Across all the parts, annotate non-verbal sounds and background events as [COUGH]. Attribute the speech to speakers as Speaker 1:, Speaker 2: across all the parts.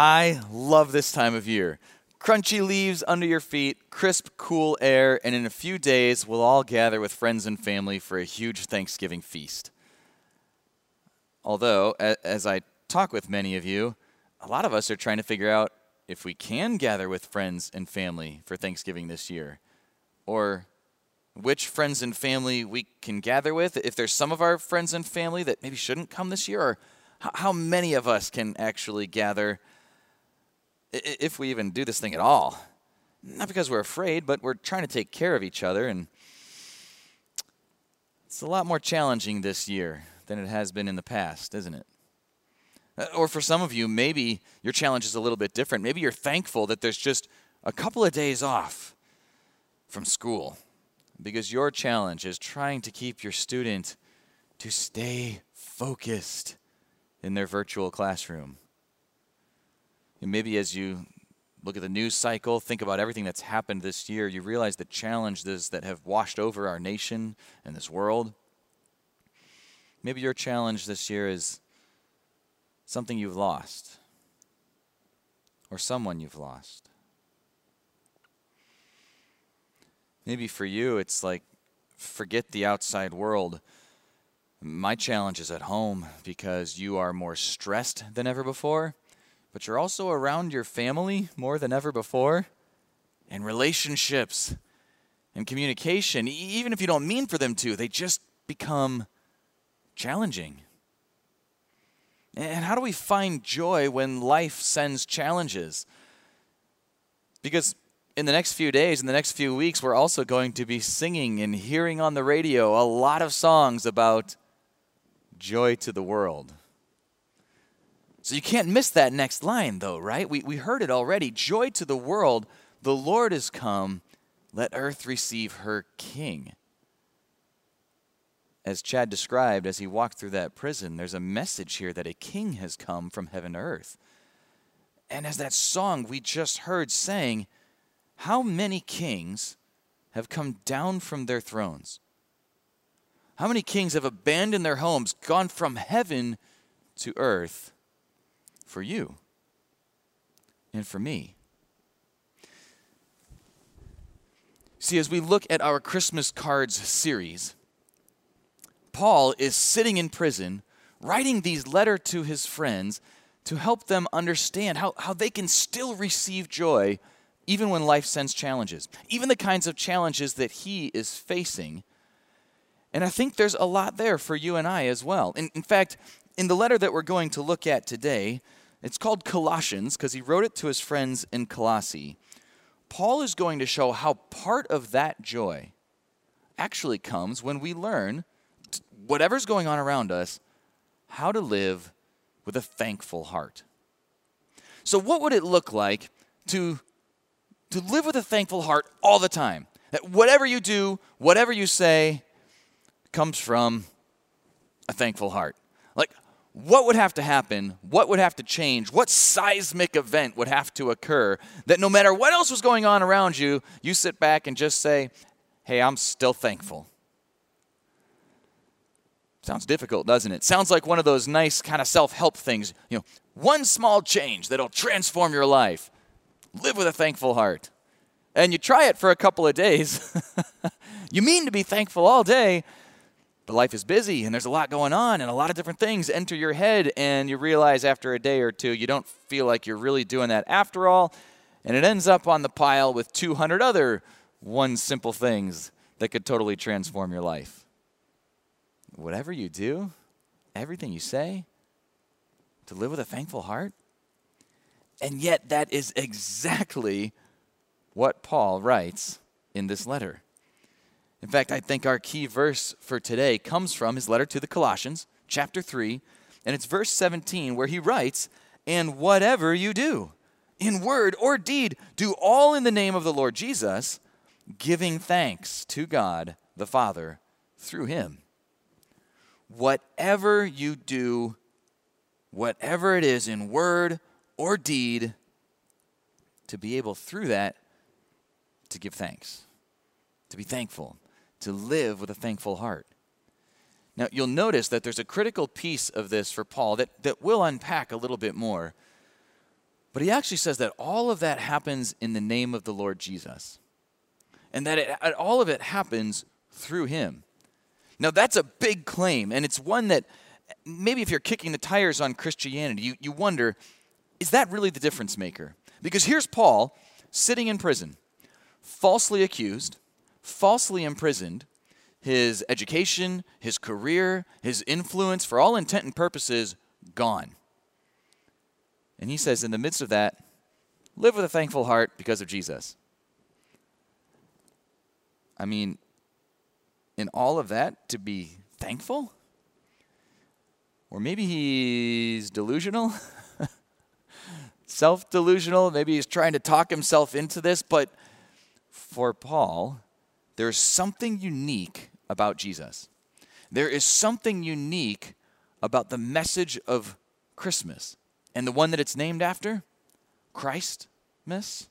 Speaker 1: I love this time of year. Crunchy leaves under your feet, crisp, cool air, and in a few days, we'll all gather with friends and family for a huge Thanksgiving feast. Although, as I talk with many of you, a lot of us are trying to figure out if we can gather with friends and family for Thanksgiving this year, or which friends and family we can gather with. If there's some of our friends and family that maybe shouldn't come this year, or how many of us can actually gather if we even do this thing at all. Not because we're afraid, but we're trying to take care of each other. And it's a lot more challenging this year than it has been in the past, isn't it? Uh, or for some of you, maybe your challenge is a little bit different. Maybe you're thankful that there's just a couple of days off from school because your challenge is trying to keep your student to stay focused in their virtual classroom. Maybe as you look at the news cycle, think about everything that's happened this year, you realize the challenges that have washed over our nation and this world. Maybe your challenge this year is something you've lost or someone you've lost. Maybe for you, it's like forget the outside world. My challenge is at home because you are more stressed than ever before but you're also around your family more than ever before, and relationships and communication, even if you don't mean for them to, they just become challenging. And how do we find joy when life sends challenges? Because in the next few days, in the next few weeks, we're also going to be singing and hearing on the radio a lot of songs about joy to the world. So you can't miss that next line, though, right? We, we heard it already. Joy to the world, the Lord is come. Let earth receive her king. As Chad described as he walked through that prison, there's a message here that a king has come from heaven to earth. And as that song we just heard sang, how many kings have come down from their thrones? How many kings have abandoned their homes, gone from heaven to earth? For you and for me. See, as we look at our Christmas cards series, Paul is sitting in prison writing these letters to his friends to help them understand how, how they can still receive joy even when life sends challenges, even the kinds of challenges that he is facing. And I think there's a lot there for you and I as well. In, in fact, in the letter that we're going to look at today, it's called Colossians because he wrote it to his friends in Colossae. Paul is going to show how part of that joy actually comes when we learn whatever's going on around us, how to live with a thankful heart. So, what would it look like to, to live with a thankful heart all the time? That whatever you do, whatever you say, comes from a thankful heart. Like, what would have to happen? What would have to change? What seismic event would have to occur that no matter what else was going on around you, you sit back and just say, Hey, I'm still thankful? Sounds difficult, doesn't it? Sounds like one of those nice kind of self help things. You know, one small change that'll transform your life. Live with a thankful heart. And you try it for a couple of days. [LAUGHS] you mean to be thankful all day, but life is busy and there's a lot going on and a lot of different things enter your head and you realize after a day or two you don't feel like you're really doing that after all. And it ends up on the pile with 200 other one simple things that could totally transform your life. Whatever you do everything you say to live with a thankful heart. And yet that is exactly what paul writes in this letter in fact, I think our key verse for today comes from his letter to the Colossians, chapter 3, and it's verse 17, where he writes, And whatever you do, in word or deed, do all in the name of the Lord Jesus, giving thanks to God the Father through him. Whatever you do, whatever it is in word or deed, to be able through that to give thanks, to be thankful to live with a thankful heart. Now, you'll notice that there's a critical piece of this for Paul that, that we'll unpack a little bit more. But he actually says that all of that happens in the name of the Lord Jesus. And that it, all of it happens through him. Now, that's a big claim, and it's one that maybe if you're kicking the tires on Christianity, you, you wonder is that really the difference maker? Because here's Paul sitting in prison, falsely accused, falsely imprisoned, his education, his career, his influence, for all intent and purposes, gone. And he says, in the midst of that, live with a thankful heart because of Jesus. I mean, in all of that, to be thankful? Or maybe he's delusional, [LAUGHS] self delusional. Maybe he's trying to talk himself into this. But for Paul, there's something unique about Jesus. There is something unique about the message of Christmas and the one that it's named after, Christmas,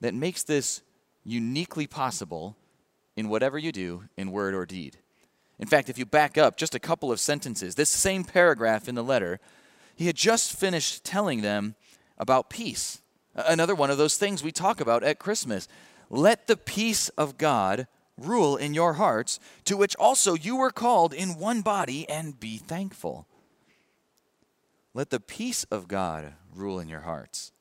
Speaker 1: that makes this uniquely possible in whatever you do in word or deed. In fact, if you back up just a couple of sentences, this same paragraph in the letter, he had just finished telling them about peace. Another one of those things we talk about at Christmas. Let the peace of God rule in your hearts, to which also you were called in one body, and be thankful. Let the peace of God rule in your hearts.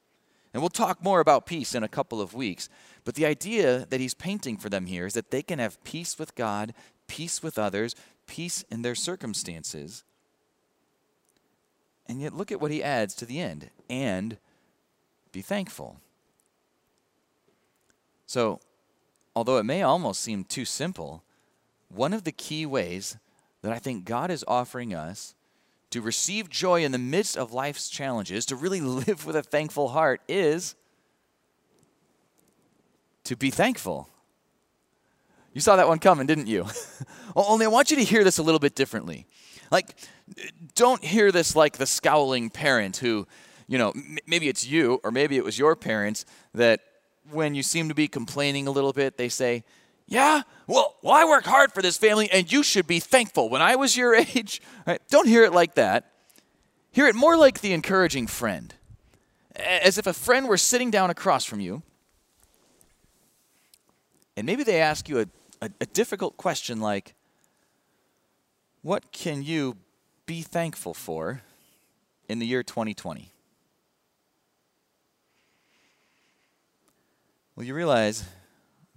Speaker 1: And we'll talk more about peace in a couple of weeks. But the idea that he's painting for them here is that they can have peace with God, peace with others, peace in their circumstances. And yet, look at what he adds to the end and be thankful. So, although it may almost seem too simple, one of the key ways that I think God is offering us to receive joy in the midst of life's challenges, to really [LAUGHS] live with a thankful heart, is to be thankful. You saw that one coming, didn't you? [LAUGHS] Only I want you to hear this a little bit differently. Like, don't hear this like the scowling parent who, you know, maybe it's you or maybe it was your parents that when you seem to be complaining a little bit, they say, Yeah, well, well I work hard for this family and you should be thankful. When I was your [LAUGHS] age, right? don't hear it like that. Hear it more like the encouraging friend. As if a friend were sitting down across from you and maybe they ask you a, a, a difficult question like, What can you be thankful for in the year 2020? Well, you realize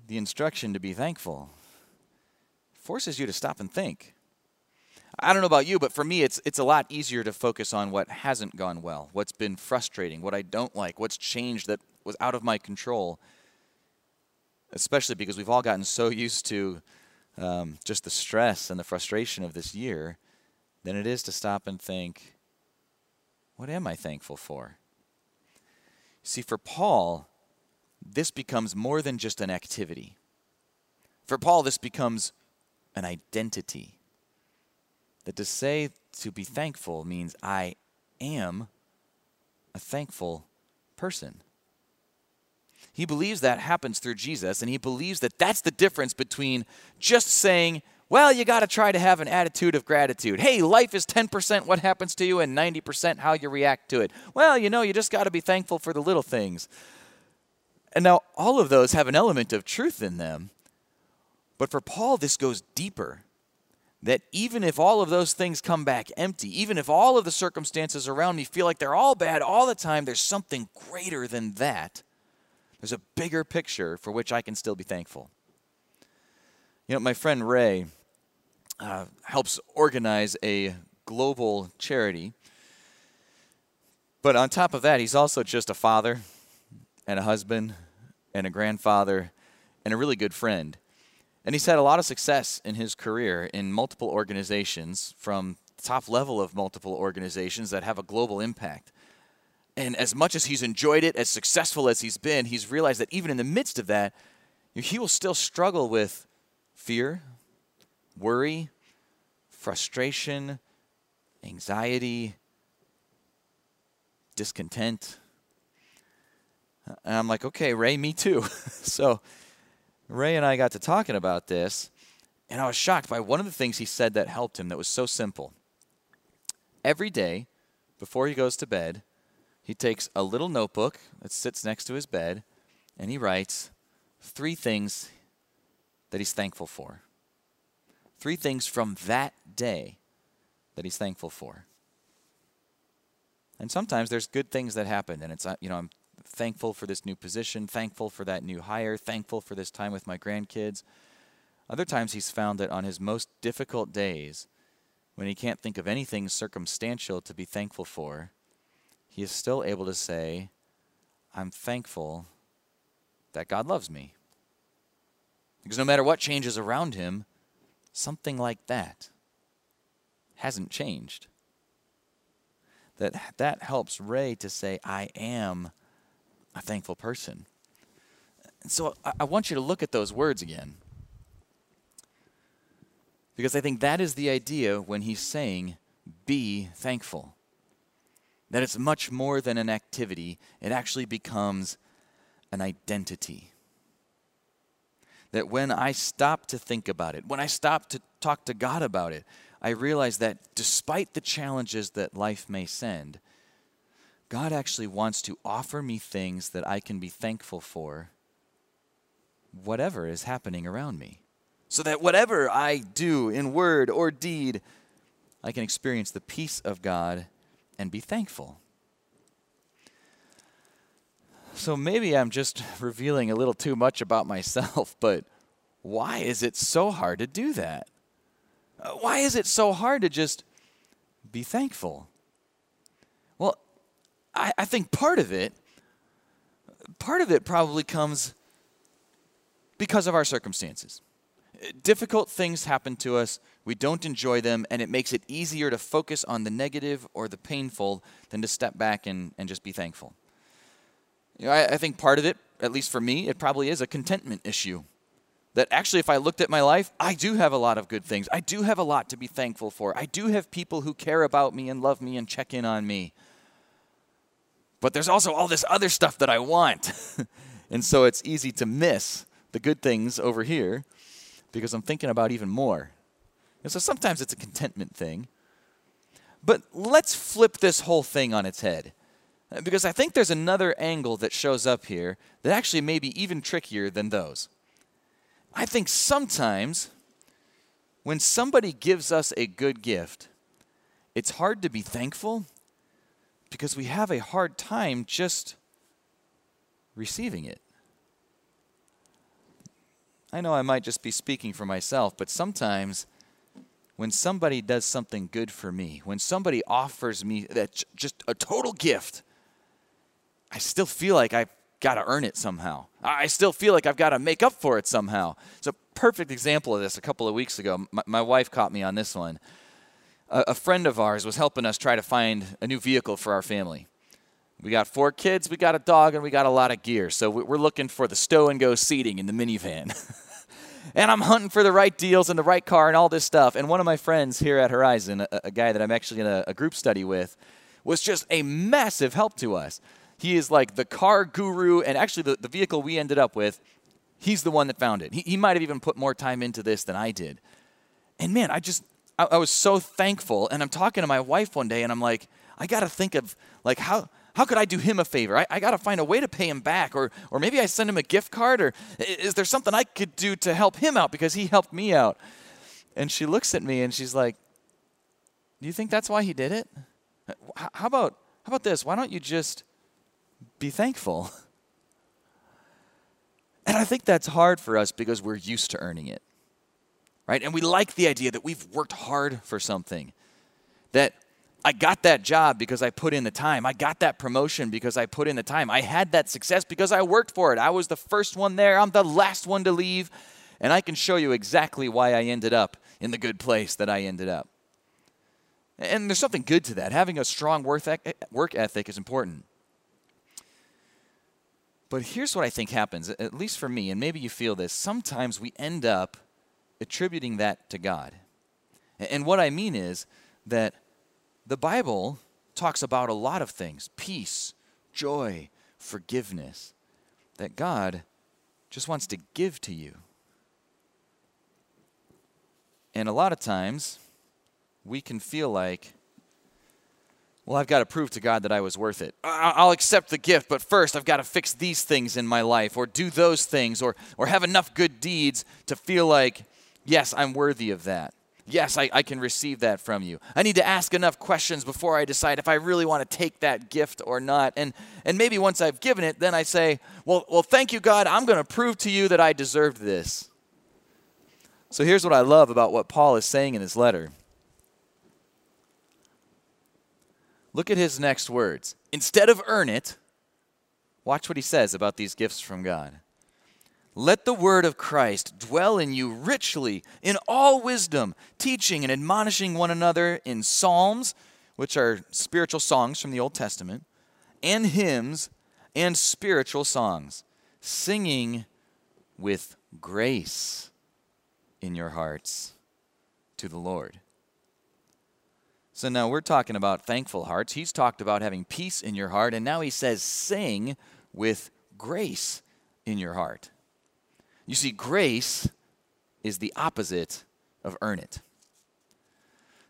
Speaker 1: the instruction to be thankful forces you to stop and think. I don't know about you, but for me, it's, it's a lot easier to focus on what hasn't gone well, what's been frustrating, what I don't like, what's changed that was out of my control especially because we've all gotten so used to um, just the stress and the frustration of this year, than it is to stop and think, what am I thankful for? See, for Paul, this becomes more than just an activity. For Paul, this becomes an identity. That to say to be thankful means I am a thankful person. He believes that happens through Jesus, and he believes that that's the difference between just saying, well, you got to try to have an attitude of gratitude. Hey, life is 10% what happens to you and 90% how you react to it. Well, you know, you just got to be thankful for the little things. And now, all of those have an element of truth in them. But for Paul, this goes deeper. That even if all of those things come back empty, even if all of the circumstances around me feel like they're all bad all the time, there's something greater than that there's a bigger picture for which I can still be thankful. You know, my friend Ray uh, helps organize a global charity. But on top of that, he's also just a father and a husband and a grandfather and a really good friend. And he's had a lot of success in his career in multiple organizations, from top level of multiple organizations that have a global impact. And as much as he's enjoyed it, as successful as he's been, he's realized that even in the midst of that, he will still struggle with fear, worry, frustration, anxiety, discontent. And I'm like, okay, Ray, me too. [LAUGHS] so Ray and I got to talking about this, and I was shocked by one of the things he said that helped him that was so simple. Every day, before he goes to bed, he takes a little notebook that sits next to his bed and he writes three things that he's thankful for. Three things from that day that he's thankful for. And sometimes there's good things that happen, and it's, uh, you know, I'm thankful for this new position, thankful for that new hire, thankful for this time with my grandkids. Other times he's found that on his most difficult days, when he can't think of anything circumstantial to be thankful for, he is still able to say, I'm thankful that God loves me. Because no matter what changes around him, something like that hasn't changed. That that helps Ray to say, I am a thankful person. So I want you to look at those words again. Because I think that is the idea when he's saying, be thankful. That it's much more than an activity, it actually becomes an identity. That when I stop to think about it, when I stop to talk to God about it, I realize that despite the challenges that life may send, God actually wants to offer me things that I can be thankful for, whatever is happening around me. So that whatever I do in word or deed, I can experience the peace of God and be thankful. So maybe I'm just revealing a little too much about [LAUGHS] myself, but why is it so hard to do that? Uh, why is it so hard to just be thankful? I, I think part of it, part of it probably comes because of our circumstances. Difficult things happen to us, we don't enjoy them, and it makes it easier to focus on the negative or the painful than to step back and, and just be thankful. You know, I, I think part of it, at least for me, it probably is a contentment issue that actually, if I looked at my life, I do have a lot of good things. I do have a lot to be thankful for. I do have people who care about me and love me and check in on me. But there's also all this other stuff that I want. [LAUGHS] and so it's easy to miss the good things over here because I'm thinking about even more. And so sometimes it's a contentment thing. But let's flip this whole thing on its head. Because I think there's another angle that shows up here that actually may be even trickier than those. I think sometimes when somebody gives us a good gift, it's hard to be thankful because we have a hard time just receiving it. I know I might just be speaking for myself, but sometimes when somebody does something good for me, when somebody offers me that just a total gift, I still feel like I've got to earn it somehow. I still feel like I've got to make up for it somehow. It's a perfect example of this a couple of weeks ago. My, my wife caught me on this one. A, friend of ours was helping us try to find a new vehicle for our family. We got four kids, we got a dog, and we got a lot of gear. So we're looking for the stow and go seating in the minivan. [LAUGHS] and I'm hunting for the right deals and the right car and all this stuff. And one of my friends here at Horizon, a, a guy that I'm actually in a, a group study with, was just a massive help to us. He is like the car guru, and actually, the, the vehicle we ended up with, he's the one that found it. He, he might have even put more time into this than I did. And man, I just, I, I was so thankful. And I'm talking to my wife one day, and I'm like, I got to think of, like, how, how could I do him a favor? I, I got to find a way to pay him back, or, or maybe I send him a gift card, or is there something I could do to help him out because he helped me out? And she looks at me and she's like, Do you think that's why he did it? How about, how about this? Why don't you just be thankful. [LAUGHS] And I think that's hard for us because we're used to earning it. Right? And we like the idea that we've worked hard for something. That I got that job because I put in the time. I got that promotion because I put in the time. I had that success because I worked for it. I was the first one there. I'm the last one to leave. And I can show you exactly why I ended up in the good place that I ended up. And there's something good to that. Having a strong work ethic is important. But here's what I think happens, at least for me, and maybe you feel this. Sometimes we end up attributing that to God. And what I mean is that the Bible talks about a lot of things peace, joy, forgiveness that God just wants to give to you. And a lot of times, we can feel like well, I've got to prove to God that I was worth it. I'll accept the gift, but first I've got to fix these things in my life or do those things or, or have enough good deeds to feel like, yes, I'm worthy of that. Yes, I, I can receive that from you. I need to ask enough questions before I decide if I really want to take that gift or not. And, and maybe once I've given it, then I say, well, well, thank you, God. I'm going to prove to you that I deserved this. So here's what I love about what Paul is saying in his letter. Look at his next words. Instead of earn it, watch what he says about these gifts from God. Let the word of Christ dwell in you richly in all wisdom, teaching and admonishing one another in psalms, which are spiritual songs from the Old Testament, and hymns and spiritual songs, singing with grace in your hearts to the Lord. So now we're talking about thankful hearts. He's talked about having peace in your heart, and now he says, sing with grace in your heart. You see, grace is the opposite of earn it.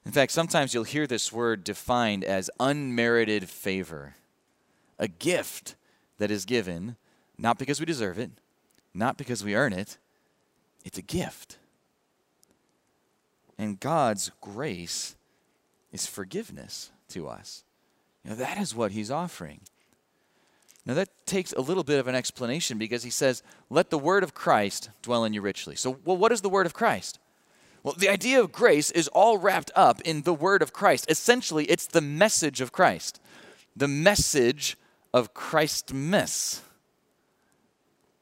Speaker 1: In fact, sometimes you'll hear this word defined as unmerited favor, a gift that is given not because we deserve it, not because we earn it, it's a gift. And God's grace is forgiveness to us. You know, that is what he's offering. Now, that takes a little bit of an explanation because he says, Let the word of Christ dwell in you richly. So, well, what is the word of Christ? Well, the idea of grace is all wrapped up in the word of Christ. Essentially, it's the message of Christ, the message of Christmas.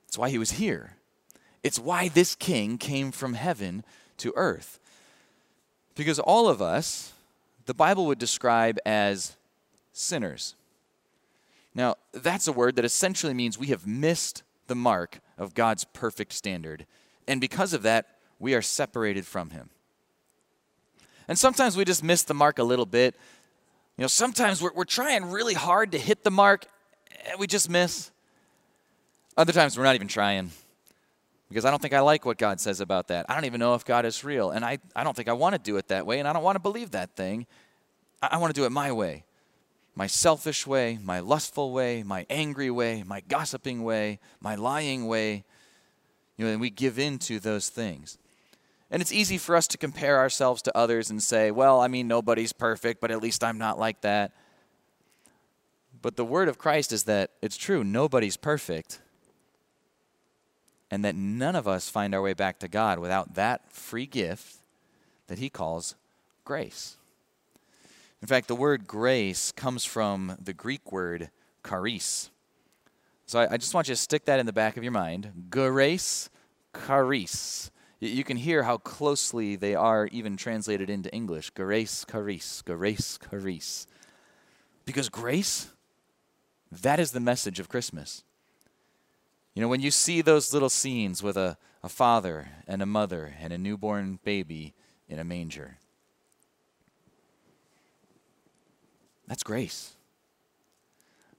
Speaker 1: That's why he was here. It's why this king came from heaven to earth. Because all of us, the Bible would describe as sinners. Now, that's a word that essentially means we have missed the mark of God's perfect standard. And because of that, we are separated from Him. And sometimes we just miss the mark a little bit. You know, sometimes we're, we're trying really hard to hit the mark and we just miss. Other times we're not even trying because I don't think I like what God says about that. I don't even know if God is real. And I, I don't think I want to do it that way. And I don't want to believe that thing. I, I want to do it my way my selfish way, my lustful way, my angry way, my gossiping way, my lying way. You know, and we give in to those things. And it's easy for us to compare ourselves to others and say, well, I mean, nobody's perfect, but at least I'm not like that. But the word of Christ is that it's true, nobody's perfect. And that none of us find our way back to God without that free gift that he calls grace. In fact, the word grace comes from the Greek word charis. So I, I, just want you to stick that in the back of your mind. Grace, charis. You can hear how closely they are even translated into English. Grace, charis, grace, charis. Because grace, that is the message of Christmas. You know, when you see those little scenes with a, a father and a mother and a newborn baby in a manger, That's grace.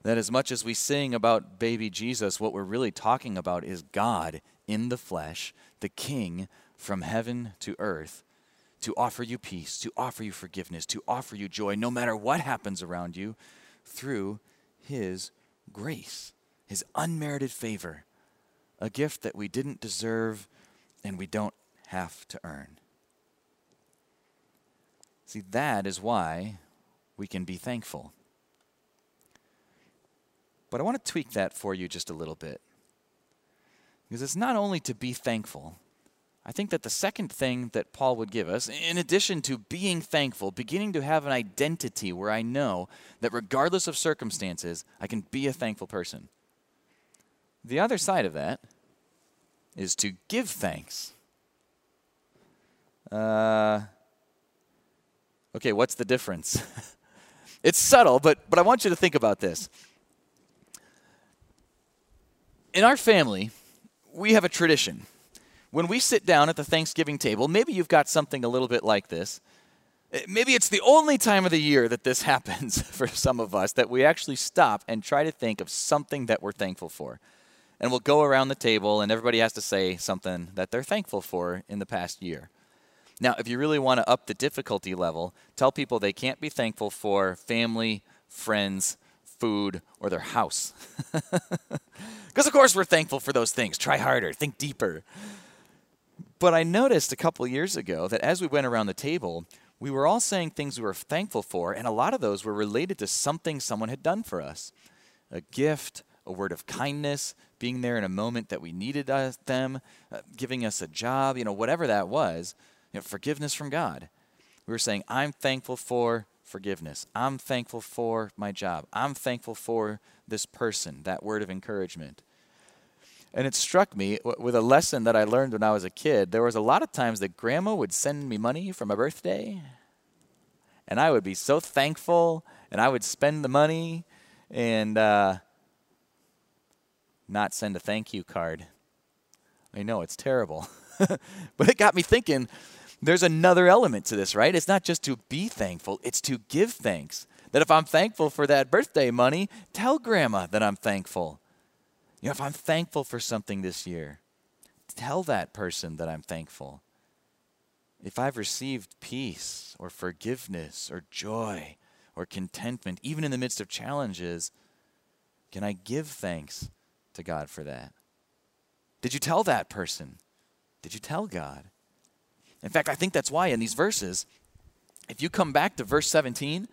Speaker 1: That as much as we sing about baby Jesus, what we're really talking about is God in the flesh, the King from heaven to earth, to offer you peace, to offer you forgiveness, to offer you joy, no matter what happens around you, through His grace, His unmerited favor, a gift that we didn't deserve and we don't have to earn. See, that is why we can be thankful. But I want to tweak that for you just a little bit. Because it's not only to be thankful, I think that the second thing that Paul would give us, in addition to being thankful, beginning to have an identity where I know that regardless of circumstances, I can be a thankful person. The other side of that is to give thanks. Uh, okay, what's the difference? [LAUGHS] It's subtle, but, but I want you to think about this. In our family, we have a tradition. When we sit down at the Thanksgiving table, maybe you've got something a little bit like this. Eh, maybe it's the only time of the year that this [LAUGHS] happens for some of us, that we actually stop and try to think of something that we're thankful for. And we'll go around the table, and everybody has to say something that they're thankful for in the past year. Now, if you really want to up the difficulty level, tell people they can't be thankful for family, friends, food, or their house. [LAUGHS] Because, of course, we're thankful for those things. Try harder, think deeper. But I noticed a couple years ago that as we went around the table, we were all saying things we were thankful for, and a lot of those were related to something someone had done for us a gift, a word of kindness, being there in a moment that we needed them, uh, giving us a job, you know, whatever that was, you know, forgiveness from God. We were saying, I'm thankful for forgiveness. I'm thankful for my job. I'm thankful for this person, that word of encouragement. And it struck me with a lesson that I learned when I was a kid. There was a lot of times that grandma would send me money for my birthday, and I would be so thankful, and I would spend the money and uh, not send a thank you card. I know it's terrible, [LAUGHS] but it got me thinking there's another element to this, right? It's not just to be thankful, it's to give thanks. That if I'm thankful for that birthday money, tell grandma that I'm thankful. You know, if I'm thankful for something this year, tell that person that I'm thankful. If I've received peace or forgiveness or joy or contentment, even in the midst of challenges, can I give thanks to God for that? Did you tell that person? Did you tell God? In fact, I think that's why in these verses, if you come back to verse 17,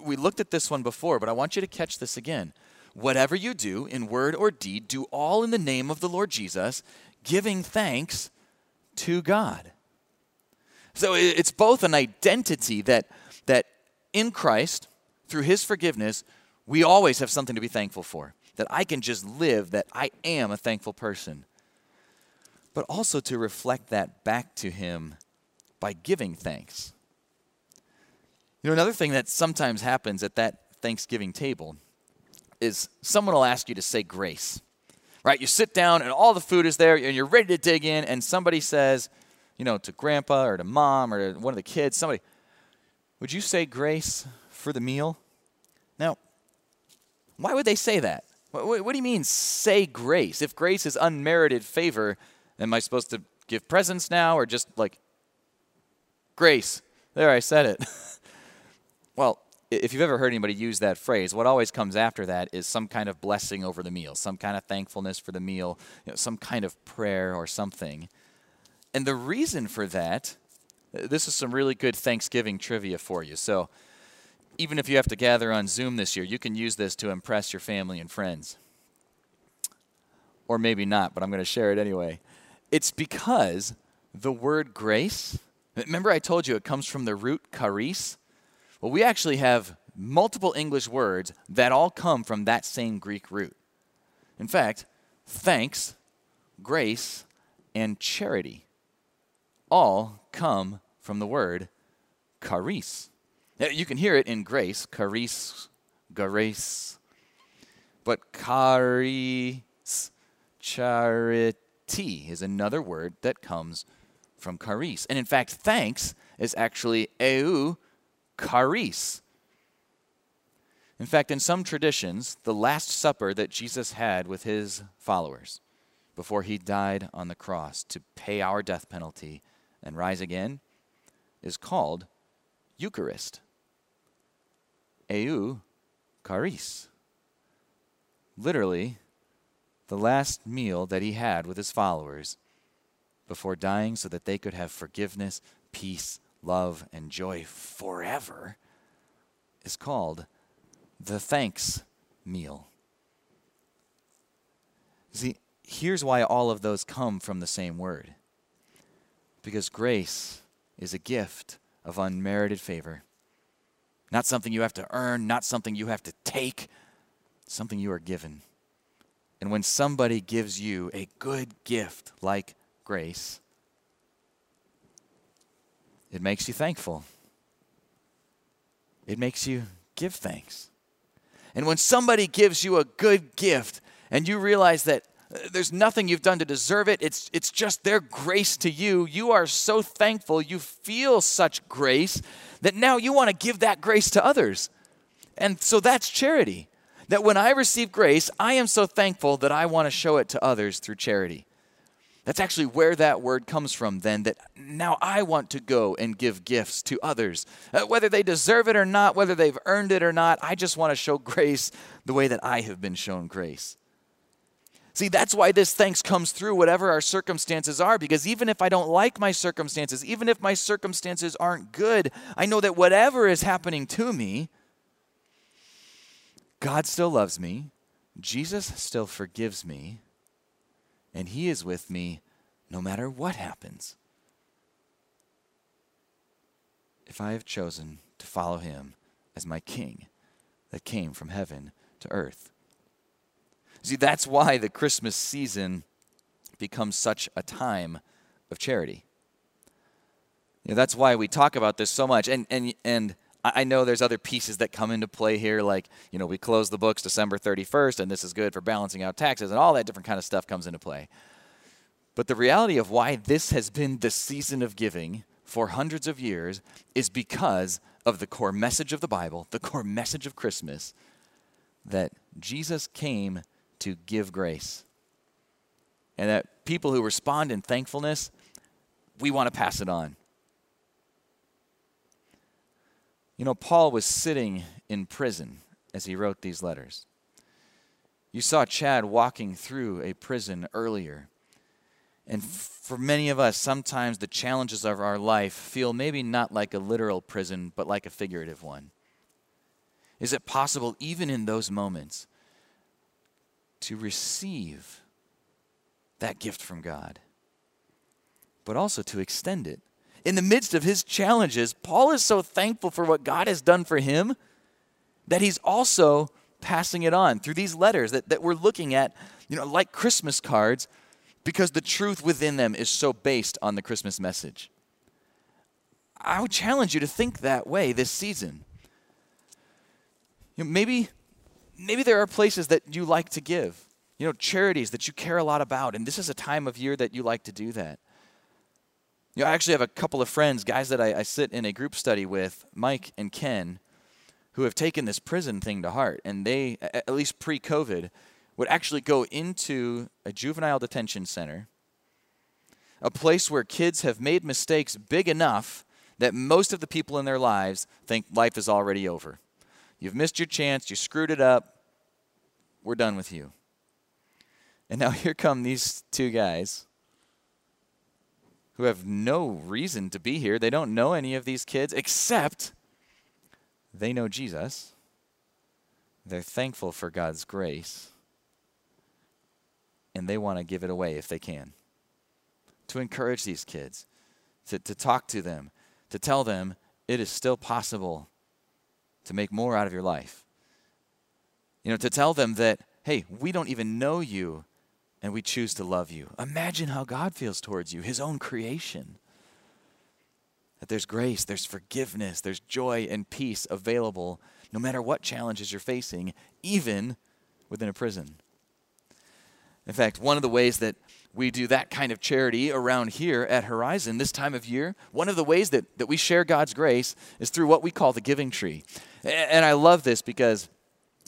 Speaker 1: we looked at this one before, but I want you to catch this again. Whatever you do, in word or deed, do all in the name of the Lord Jesus, giving thanks to God. So it's both an identity that, that in Christ, through his forgiveness, we always have something to be thankful for. That I can just live, that I am a thankful person. But also to reflect that back to him by giving thanks. You know, another thing that sometimes happens at that Thanksgiving table is someone will ask you to say grace. Right? You sit down and all the food is there and you're ready to dig in, and somebody says, you know, to grandpa or to mom or to one of the kids, somebody, would you say grace for the meal? Now, why would they say that? What, what do you mean, say grace? If grace is unmerited favor, am I supposed to give presents now or just like grace? There, I said it. [LAUGHS] well, if you've ever heard anybody use that phrase, what always comes after that is some kind of blessing over the meal, some kind of thankfulness for the meal, you know, some kind of prayer or something. And the reason for that, uh, this is some really good Thanksgiving trivia for you. So, even if you have to gather on Zoom this year, you can use this to impress your family and friends. Or maybe not, but I'm going to share it anyway. It's because the word grace, remember I told you it comes from the root charis, well, we actually have multiple English words that all come from that same Greek root. In fact, thanks, grace, and charity all come from the word charis. You can hear it in grace, charis, grace, but charis, charity is another word that comes from charis. And in fact, thanks is actually eu charis. In fact, in some traditions, the Last Supper that Jesus had with his followers before he died on the cross to pay our death penalty and rise again is called Eucharist. Eu charis. Literally, the last meal that he had with his followers before dying so that they could have forgiveness, peace, love, and joy forever is called the thanks meal. See, here's why all of those come from the same word. Because grace is a gift of unmerited favor. Not something you have to earn, not something you have to take, something you are given. And when somebody gives you a good gift like grace, it makes you thankful. It makes you give thanks. And when somebody gives you a good gift and you realize that uh, there's nothing you've done to deserve it, it's, it's just their grace to you, you are so thankful, you feel such grace that now you want to give that grace to others. And so that's charity. That when I receive grace, I am so thankful that I want to show it to others through charity. That's actually where that word comes from, then, that now I want to go and give gifts to others. Uh, whether they deserve it or not, whether they've earned it or not, I just want to show grace the way that I have been shown grace. See, that's why this thanks comes through whatever our circumstances are, because even if I don't like my circumstances, even if my circumstances aren't good, I know that whatever is happening to me, God still loves me, Jesus still forgives me, and He is with me no matter what happens. If I have chosen to follow Him as my King that came from heaven to earth. See, that's why the Christmas season becomes such a time of charity. You know, that's why we talk about this so much. And, and, and I know there's other pieces that come into play here, like, you know, we close the books December 31st, and this is good for balancing out taxes, and all that different kind of stuff comes into play. But the reality of why this has been the season of giving for hundreds of years is because of the core message of the Bible, the core message of Christmas, that Jesus came to give grace. And that people who respond in thankfulness, we want to pass it on. You know, Paul was sitting in prison as he wrote these letters. You saw Chad walking through a prison earlier. And for many of us, sometimes the challenges of our life feel maybe not like a literal prison, but like a figurative one. Is it possible, even in those moments, to receive that gift from God, but also to extend it? In the midst of his challenges, Paul is so thankful for what God has done for him that he's also passing it on through these letters that, that we're looking at, you know, like Christmas cards, because the truth within them is so based on the Christmas message. I would challenge you to think that way this season. You know, maybe, maybe there are places that you like to give, you know, charities that you care a lot about, and this is a time of year that you like to do that. You know, I actually have a couple of friends, guys that I, I sit in a group study with, Mike and Ken, who have taken this prison thing to heart. And they, at least pre COVID, would actually go into a juvenile detention center, a place where kids have made mistakes big enough that most of the people in their lives think life is already over. You've missed your chance, you screwed it up, we're done with you. And now [LAUGHS] here come these two guys who have no reason to be here. They don't know any of these kids except they know Jesus. They're thankful for God's grace. And they want to give it away if they can. To encourage these kids, to, to talk to them, to tell them it is still possible to make more out of your life. You know, to tell them that, hey, we don't even know you, and we choose to love you. Imagine how God feels towards you, his own creation. That there's grace, there's forgiveness, there's joy and peace available no matter what challenges you're facing, even within a prison. In fact, one of the ways that we do that kind of charity around here at Horizon this time of year, one of the ways that, that we share God's grace is through what we call the giving tree. And I love this because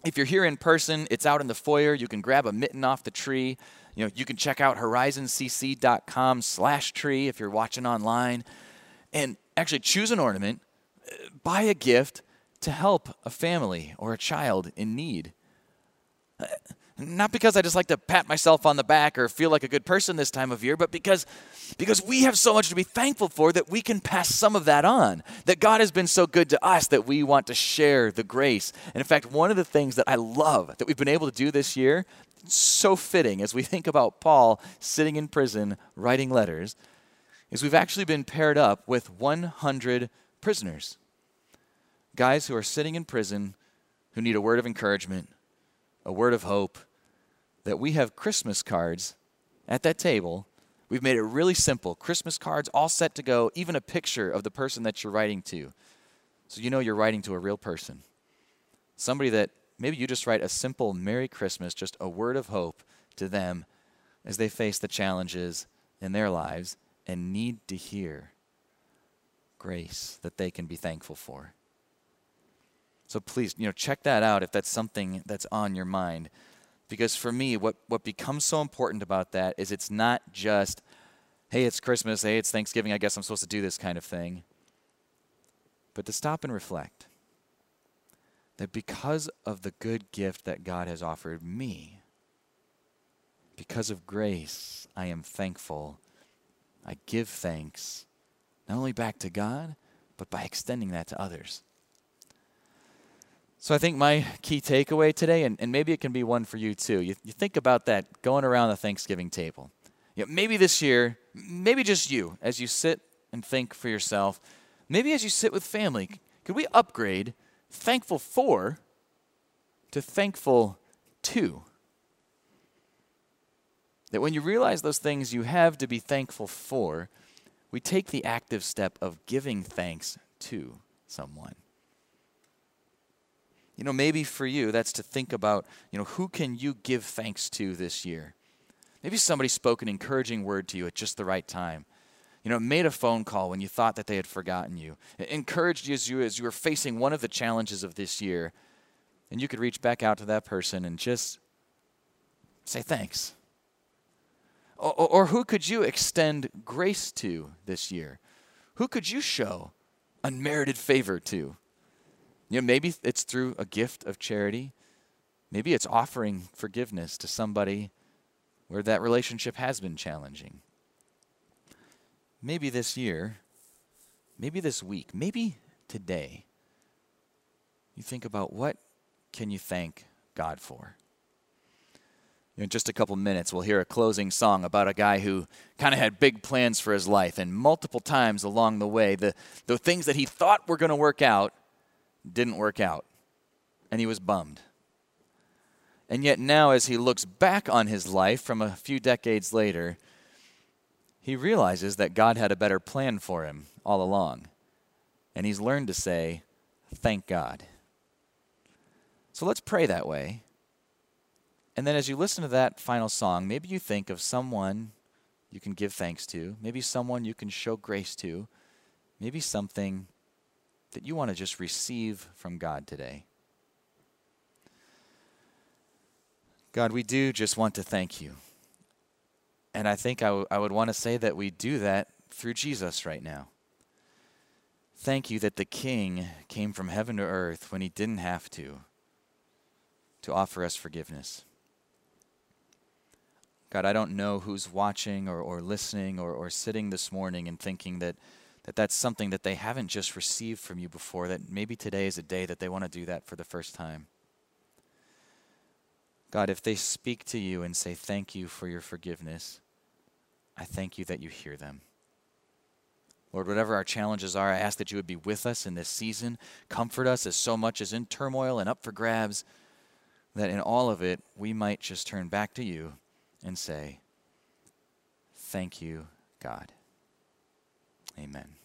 Speaker 1: if you're here in person, it's out in the foyer. You can grab a mitten off the tree. You know, you can check out horizoncc.com slash tree if you're watching online and actually choose an ornament, uh, buy a gift to help a family or a child in need. Uh, Not because I just like to pat myself on the back or feel like a good person this time of year, but because, because we have so much to be thankful for that we can pass some of that on. That God has been so good to us that we want to share the grace. And in fact, one of the things that I love that we've been able to do this year, so fitting as we [LAUGHS] think about Paul sitting in prison writing letters, is we've actually been paired up with 100 prisoners. Guys who are sitting in prison who need a word of encouragement a word of hope, that we have Christmas cards at that table. We've made it really simple. Christmas cards all set to go, even a picture of the person that you're writing to. So you know you're writing to a real person. Somebody that maybe you just write a simple Merry Christmas, just a word of hope to them as they face the challenges in their lives and need to hear grace that they can be thankful for. So please, you know, check that out if that's something that's on your mind. Because for me, what, what becomes so important about that is it's not just, hey, it's Christmas, hey, it's Thanksgiving, I guess I'm supposed to do this kind of thing. But to stop and reflect that because of the good gift that God has offered me, because of grace, I am thankful. I give thanks, not only back to God, but by extending that to others. So I think my key takeaway today, and, and maybe it can be one for you too, you, you think about that going around the Thanksgiving table. You know, maybe this year, maybe just you, as you sit and think for yourself, maybe as you sit with family, could we upgrade thankful for to thankful to? That when you realize those things you have to be thankful for, we take the active step of giving thanks to someone. You know, maybe for you, that's to think about, you know, who can you give thanks to this year? Maybe somebody spoke an encouraging word to you at just the right time. You know, made a phone call when you thought that they had forgotten you. It encouraged you as you as you were facing one of the challenges of this year. And you could reach back out to that person and just say thanks. Or, or, who could you extend grace to this year? Who could you show unmerited favor to? You know, maybe it's through a gift of charity. Maybe it's offering forgiveness to somebody where that relationship has been challenging. Maybe this year, maybe this week, maybe today, you think about what can you thank God for? in just a couple minutes, we'll hear a closing song about a guy who kind of had big plans for his life, and multiple times along the way, the, the things that he thought were going to work out didn't work out, and he was bummed. And yet, now, as he looks back on his life from a few decades later, he realizes that God had a better plan for him all along. And he's learned to say, Thank God. So let's pray that way and then as you listen to that final song, maybe you think of someone you can give thanks to, maybe someone you can show grace to, maybe something that you want to just receive from God today. God, we do just want to thank you. And I think I, w- I would want to say that we do that through Jesus right now. Thank you that the King came from heaven to earth when he didn't have to, to offer us forgiveness. God, I don't know who's watching or, or listening or, or sitting this morning and thinking that, that that's something that they haven't just received from you before, that maybe today is a day that they want to do that for the first time. God, if they speak to you and say, Thank you for your forgiveness, I thank you that you hear them. Lord, whatever our challenges are, I ask that you would be with us in this season. Comfort us as so much is in turmoil and up for grabs, that in all of it, we might just turn back to you and say, Thank you, God. Amen.